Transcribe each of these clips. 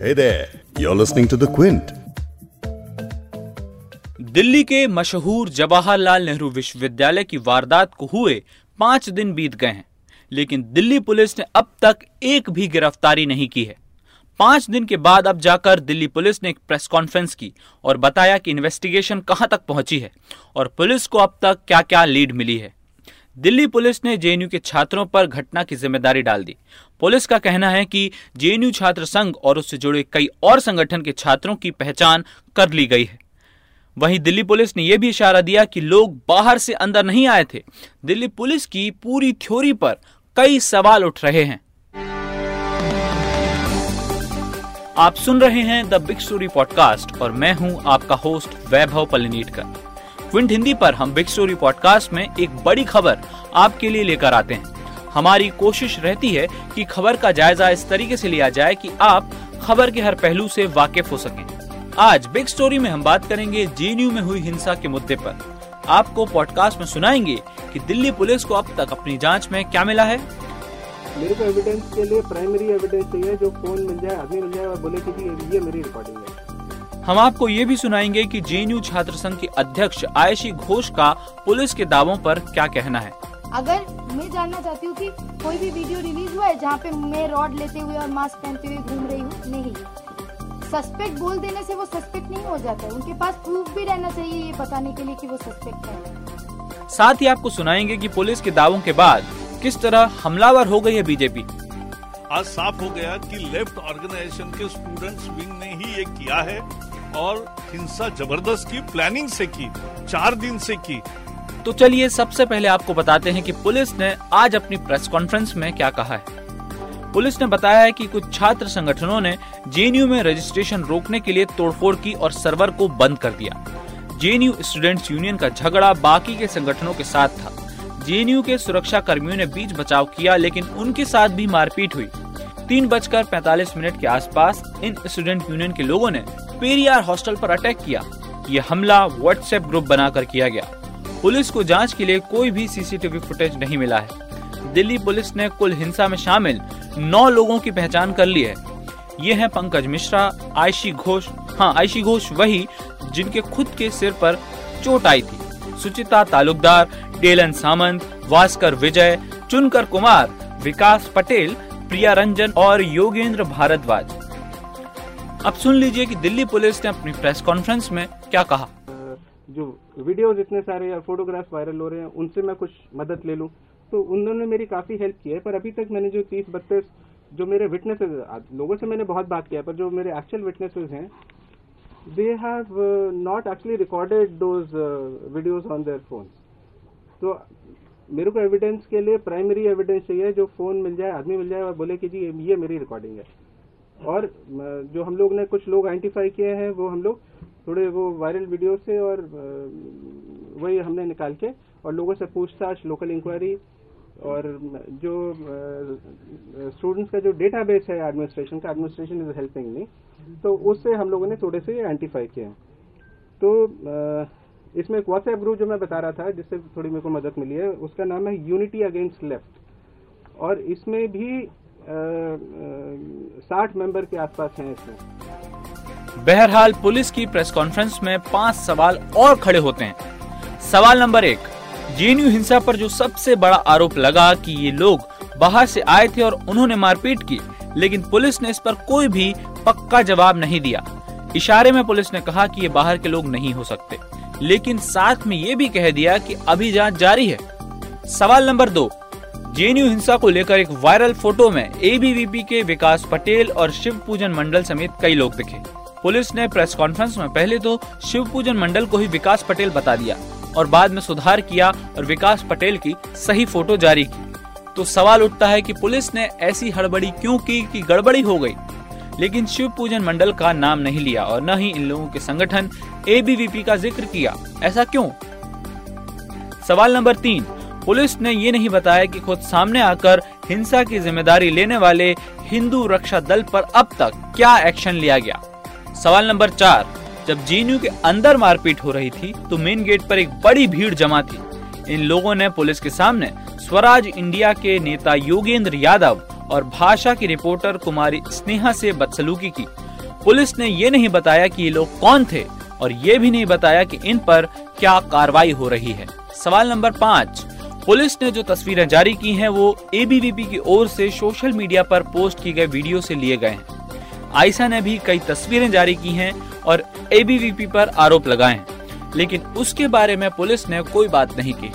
Hey there, you're listening to The Quint. Delhi के मशहूर जवाहरलाल नेहरू विश्वविद्यालय की वारदात को हुए पाँच दिन बीत गए हैं लेकिन दिल्ली पुलिस ने अब तक एक भी गिरफ्तारी नहीं की है पाँच दिन के बाद अब जाकर दिल्ली पुलिस ने एक प्रेस कॉन्फ्रेंस की और बताया कि इन्वेस्टिगेशन कहाँ तक पहुँची है और पुलिस को अब तक क्या क्या लीड मिली है दिल्ली पुलिस ने जेएनयू के छात्रों पर घटना की ज़िम्मेदारी डाल दी। पुलिस का कहना है कि जेएनयू छात्र संघ और उससे जुड़े कई और संगठन के छात्रों की पहचान कर ली गई है। वहीं दिल्ली पुलिस ने यह भी इशारा दिया कि लोग बाहर से अंदर नहीं आए थे। दिल्ली पुलिस की पूरी थ्योरी पर कई सवाल उठ रहे हैं। आप सुन रहे हैं द बिग स्टोरी पॉडकास्ट और मैं हूँ आपका होस्ट वैभव पलिनीटकर क्विंट हिंदी पर हम बिग स्टोरी पॉडकास्ट में एक बड़ी खबर आपके लिए लेकर आते हैं। हमारी कोशिश रहती है कि खबर का जायजा इस तरीके से लिया जाए कि आप खबर के हर पहलू से वाकिफ हो सकें। आज बिग स्टोरी में हम बात करेंगे जेएनयू में हुई हिंसा के मुद्दे पर। आपको पॉडकास्ट में सुनाएँगे कि दिल्ली पुलिस को अब तक अपनी जाँच में क्या मिला है? मेरे को एविडेंस के लिए प्राइमरी एविडेंस चाहिए, जो फ़ोन मिल जाए, आदमी मिल जाए और बोले कि ये मेरी रिकॉर्डिंग है। हम आपको ये भी सुनाएँगे कि जेएनयू छात्र संघ के अध्यक्ष आयशी घोष का पुलिस के दावों पर क्या कहना है। अगर मैं जानना चाहती हूँ कि कोई भी वीडियो रिलीज़ हुआ है जहाँ पे मैं रॉड लेते हुए और मास्क पहनते हुए घूम रही हूँ? नहीं। सस्पेक्ट बोल देने से वो सस्पेक्ट नहीं हो जाता है। उनके पास प्रूफ भी रहना चाहिए ये बताने के लिए कि वो सस्पेक्ट है। साथ ही आपको सुनाएँगे कि पुलिस के दावों के बाद किस तरह हमलावर हो गई है बीजेपी। आज साफ़ हो गया कि लेफ़्ट ऑर्गेनाइजेशन के स्टूडेंट्स विंग ने ही ये किया है। और हिंसा ज़बरदस्त की प्लानिंग से की, चार दिन से की। तो चलिए सबसे पहले आपको बताते हैं कि पुलिस ने आज अपनी प्रेस कॉन्फ्रेंस में क्या कहा है। पुलिस ने बताया है कि कुछ छात्र संगठनों ने जेएनयू में रजिस्ट्रेशन रोकने के लिए तोड़फोड़ की और सर्वर को बंद कर दिया। जेएनयू स्टूडेंट्स यूनियन का झगड़ा बाकी के संगठनों के साथ था। जेएनयू के सुरक्षा कर्मियों ने बीच बचाव किया, लेकिन उनके साथ भी मारपीट हुई। तीन बजकर पैतालीस मिनट के आसपास इन स्टूडेंट यूनियन के लोगों ने पेरियार हॉस्टल पर अटैक किया। ये हमला व्हाट्सएप ग्रुप बनाकर किया गया। पुलिस को जाँच के लिए कोई भी सीसीटीवी फुटेज नहीं मिला है। दिल्ली पुलिस ने कुल हिंसा में शामिल नौ लोगों की पहचान कर ली है। ये हैं पंकज मिश्रा, आयशी घोष हाँ आयशी घोष वही जिनके खुद के सिर पर चोट आई थी। सुचिता तालुकदार, डेलन सामंत, वास्कर विजय, चुनकर कुमार, विकास पटेल, प्रिया रंजन और योगेंद्र भारद्वाज। अब सुन लीजिए कि दिल्ली पुलिस ने अपनी प्रेस कॉन्फ्रेंस में क्या कहा। जो वीडियोज़ इतने सारे या फोटोग्राफ वायरल हो रहे हैं, उनसे मैं कुछ मदद ले लूँ। तो उन्होंने मेरी काफ़ी हेल्प की है, पर अभी तक मैंने जो तीस बत्तीस, जो मेरे विटनेसेस लोगों से मैंने बहुत बात किया पर जो मेरे एक्चुअल विटनेसेस हैं they have not actually recorded those videos on their phone तो मेरे को एविडेंस के लिए प्राइमरी एविडेंस चाहिए, जो फ़ोन मिल जाए, आदमी मिल जाए और बोले कि जी, ये मेरी रिकॉर्डिंग है। और जो हम लोग ने कुछ लोग आइडेंटिफाई किए हैं, वो हम लोग थोड़े वो वायरल वीडियो से और वही हमने निकाल के और लोगों से पूछताछ लोकल इंक्वायरी और, जो स्टूडेंट्स का जो डेटाबेस है एडमिनिस्ट्रेशन का एडमिनिस्ट्रेशन इज़ हेल्पिंग मी तो उससे हम लोगों ने थोड़े से आइडेंटिफाई किए हैं। तो इसमें एक व्हाट्सएप ग्रुप जो मैं बता रहा था, जिससे थोड़ी मेरे को मदद मिली है, उसका नाम है यूनिटी अगेंस्ट लेफ़्ट और इसमें भी साठ मेंबर के आसपास हैं इसमें। बहरहाल पुलिस की प्रेस कॉन्फ्रेंस में पाँच सवाल और खड़े होते हैं। सवाल नंबर एक, जेएनयू हिंसा पर जो सबसे बड़ा आरोप लगा कि ये लोग बाहर से आए थे और उन्होंने मारपीट की, लेकिन पुलिस ने इस पर कोई भी पक्का जवाब नहीं दिया। इशारे में पुलिस ने कहा कि ये बाहर के लोग नहीं हो सकते, लेकिन साथ में ये भी कह दिया कि अभी जाँच जारी है। सवाल नंबर दो जेएनयू हिंसा को लेकर एक वायरल फ़ोटो में एबीवीपी के विकास पटेल और शिव पूजन मंडल समेत कई लोग दिखे। पुलिस ने प्रेस कॉन्फ्रेंस में पहले तो शिव पूजन मंडल को ही विकास पटेल बता दिया और बाद में सुधार किया और विकास पटेल की सही फ़ोटो जारी की। तो सवाल उठता है कि पुलिस ने ऐसी हड़बड़ी क्यों की कि गड़बड़ी हो गई? लेकिन शिव पूजन मंडल का नाम नहीं लिया और न ही इन लोगों के संगठन एबीवीपी का ज़िक्र किया। ऐसा क्यों? सवाल नंबर तीन। पुलिस ने ये नहीं बताया कि खुद सामने आकर हिंसा की ज़िम्मेदारी लेने वाले हिंदू रक्षा दल पर अब तक क्या एक्शन लिया गया। सवाल नंबर चार, जब जीनयू के अंदर मारपीट हो रही थी तो मेन गेट पर एक बड़ी भीड़ जमा थी। इन लोगों ने पुलिस के सामने स्वराज इंडिया के नेता योगेंद्र यादव और भाषा की रिपोर्टर कुमारी स्नेहा से बदसलूकी की। पुलिस ने ये नहीं बताया कि ये लोग कौन थे और ये भी नहीं बताया कि इन पर क्या कार्रवाई हो रही है। सवाल नंबर पाँच पुलिस ने जो तस्वीरें जारी की हैं, वो एबीवीपी की ओर से सोशल मीडिया पर पोस्ट की गए वीडियो से लिए गए हैं। आयसा ने भी कई तस्वीरें जारी की हैं और एबीवीपी पर आरोप लगाए हैं। लेकिन उसके बारे में पुलिस ने कोई बात नहीं की।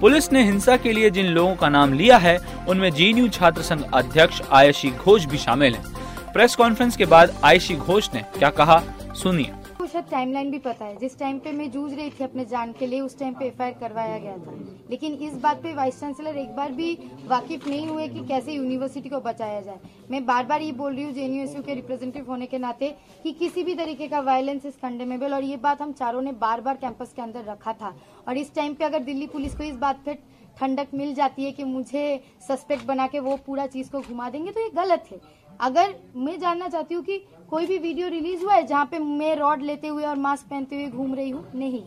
पुलिस ने हिंसा के लिए जिन लोगों का नाम लिया है, उनमें जीएनयू छात्र संघ अध्यक्ष आयशी घोष भी शामिल हैं। प्रेस कॉन्फ्रेंस के बाद आयशी घोष ने क्या कहा, सुनिए। शायद टाइमलाइन भी पता है। जिस टाइम पे मैं जूझ रही थी अपने जान के लिए, उस टाइम पे एफआईआर करवाया गया था। लेकिन इस बात पे वाइस चांसलर एक बार भी वाकिफ नहीं हुए कि कैसे यूनिवर्सिटी को बचाया जाए। मैं बार बार ये बोल रही हूँ जेएनयूएसयू के रिप्रेजेंटेटिव होने के नाते, कि किसी भी तरीके का वायलेंस इज़ कंडेमेबल और ये बात हम चारों ने बार बार कैंपस के अंदर रखा था। और इस टाइम पे अगर दिल्ली पुलिस को इस बात पे ठंडक मिल जाती है कि मुझे सस्पेक्ट बना के वो पूरा चीज़ को घुमा देंगे तो ये गलत है। अगर मैं जानना चाहती हूँ कि कोई भी वीडियो रिलीज़ हुआ है जहाँ पे मैं रॉड लेते हुए और मास्क पहनते हुए घूम रही हूँ? नहीं।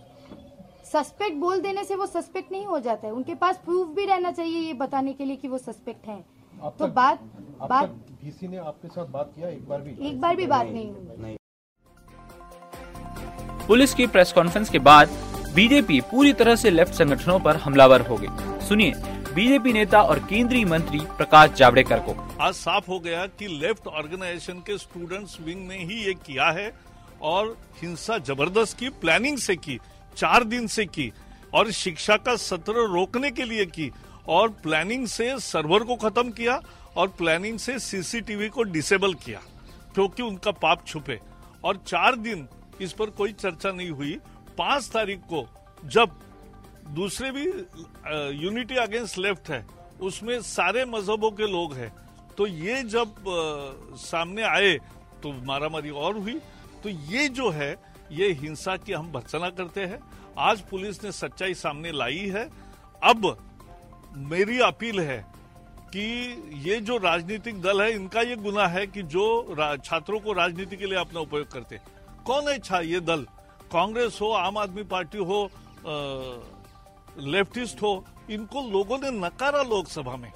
सस्पेक्ट बोल देने से वो सस्पेक्ट नहीं हो जाता है। उनके पास प्रूफ भी रहना चाहिए ये बताने के लिए कि वो सस्पेक्ट है। तो बात बात डीसी ने आपके साथ बात किया एक बार भी? एक बार भी बात नहीं हुई। पुलिस की प्रेस कॉन्फ्रेंस के बाद बीजेपी पूरी तरह से लेफ़्ट संगठनों पर हमलावर हो गई। सुनिए बीजेपी नेता और केंद्रीय मंत्री प्रकाश जावड़ेकर को। आज साफ़ हो गया कि लेफ़्ट ऑर्गेनाइजेशन के स्टूडेंट्स विंग ने ही ये किया है और हिंसा ज़बरदस्त की, प्लानिंग से की, चार दिन से की और शिक्षा का सत्र रोकने के लिए की और प्लानिंग से सर्वर को खत्म किया और प्लानिंग से सीसीटीवी को डिसेबल किया, क्योंकि उनका पाप छुपे। और चार दिन इस पर कोई चर्चा नहीं हुई। पाँच तारीख को जब दूसरे भी यूनिटी अगेंस्ट लेफ़्ट है। उसमें सारे मजहबों के लोग हैं। तो ये जब आ, सामने आए तो मारामारी और हुई। तो ये जो है ये हिंसा की हम भर्सना करते हैं। आज पुलिस ने सच्चाई सामने लाई है। अब मेरी अपील है कि ये जो राजनीतिक दल है इनका ये गुना है कि जो छात्रों को राजनीति के लिए अपना उपयोग करते। कौन है छा ये दल? कांग्रेस हो आम आदमी पार्टी हो आ, लेफ्टिस्ट हो, इनको लोगों ने नकारा लोकसभा में।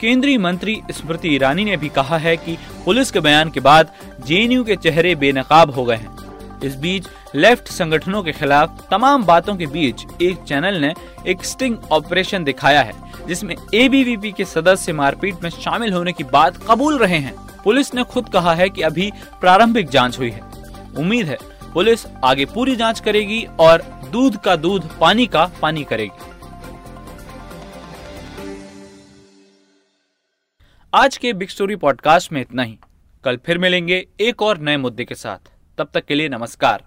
केंद्रीय मंत्री स्मृति ईरानी ने भी कहा है कि पुलिस के बयान के बाद जेएनयू के चेहरे बेनकाब हो गए हैं। इस बीच लेफ़्ट संगठनों के खिलाफ तमाम बातों के बीच एक चैनल ने एक स्टिंग ऑपरेशन दिखाया है, जिसमें एबीवीपी के सदस्य मारपीट में शामिल होने की बात कबूल रहे हैं। पुलिस ने खुद कहा है कि अभी प्रारंभिक जाँच हुई है। उम्मीद है पुलिस आगे पूरी जाँच करेगी और दूध का दूध पानी का पानी करेगी। आज के बिग स्टोरी पॉडकास्ट में इतना ही। कल फिर मिलेंगे एक और नए मुद्दे के साथ। तब तक के लिए नमस्कार।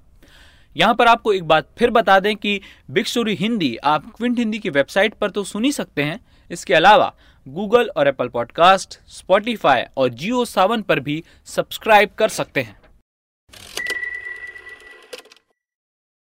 यहाँ पर आपको एक बात फिर बता दें कि बिग स्टोरी हिंदी, आप क्विंट हिंदी की वेबसाइट पर तो सुन ही सकते हैं। इसके अलावा गूगल और एप्पल पॉडकास्ट स्पॉटिफाई और जियो सावन पर भी सब्सक्राइब कर सकते हैं।